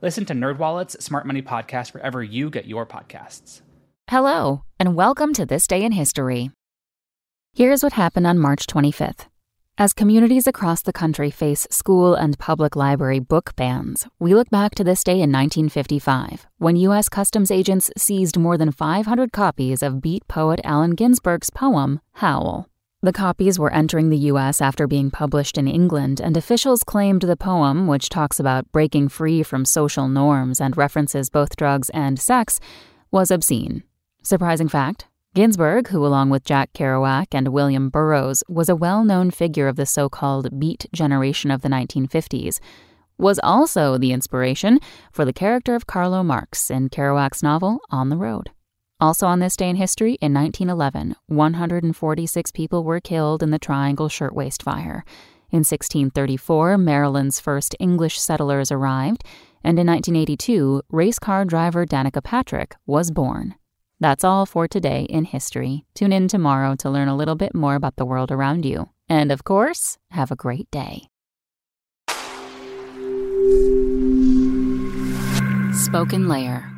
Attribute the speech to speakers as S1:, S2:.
S1: Listen to NerdWallet's Smart Money Podcast wherever you get your podcasts.
S2: Hello, and welcome to This Day in History. Here's what happened on March 25th. As communities across the country face school and public library book bans, we look back to this day in 1955, when U.S. Customs agents seized more than 500 copies of beat poet Allen Ginsberg's poem, Howl. The copies were entering the U.S. after being published in England, and officials claimed the poem, which talks about breaking free from social norms and references both drugs and sex, was obscene. Surprising fact Ginsberg, who, along with Jack Kerouac and William Burroughs, was a well known figure of the so called Beat generation of the 1950s, was also the inspiration for the character of Carlo Marx in Kerouac's novel On the Road. Also on this day in history, in 1911, 146 people were killed in the Triangle Shirtwaist Fire. In 1634, Maryland's first English settlers arrived, and in 1982, race car driver Danica Patrick was born. That's all for today in history. Tune in tomorrow to learn a little bit more about the world around you. And of course, have a great day. SpokenLayer.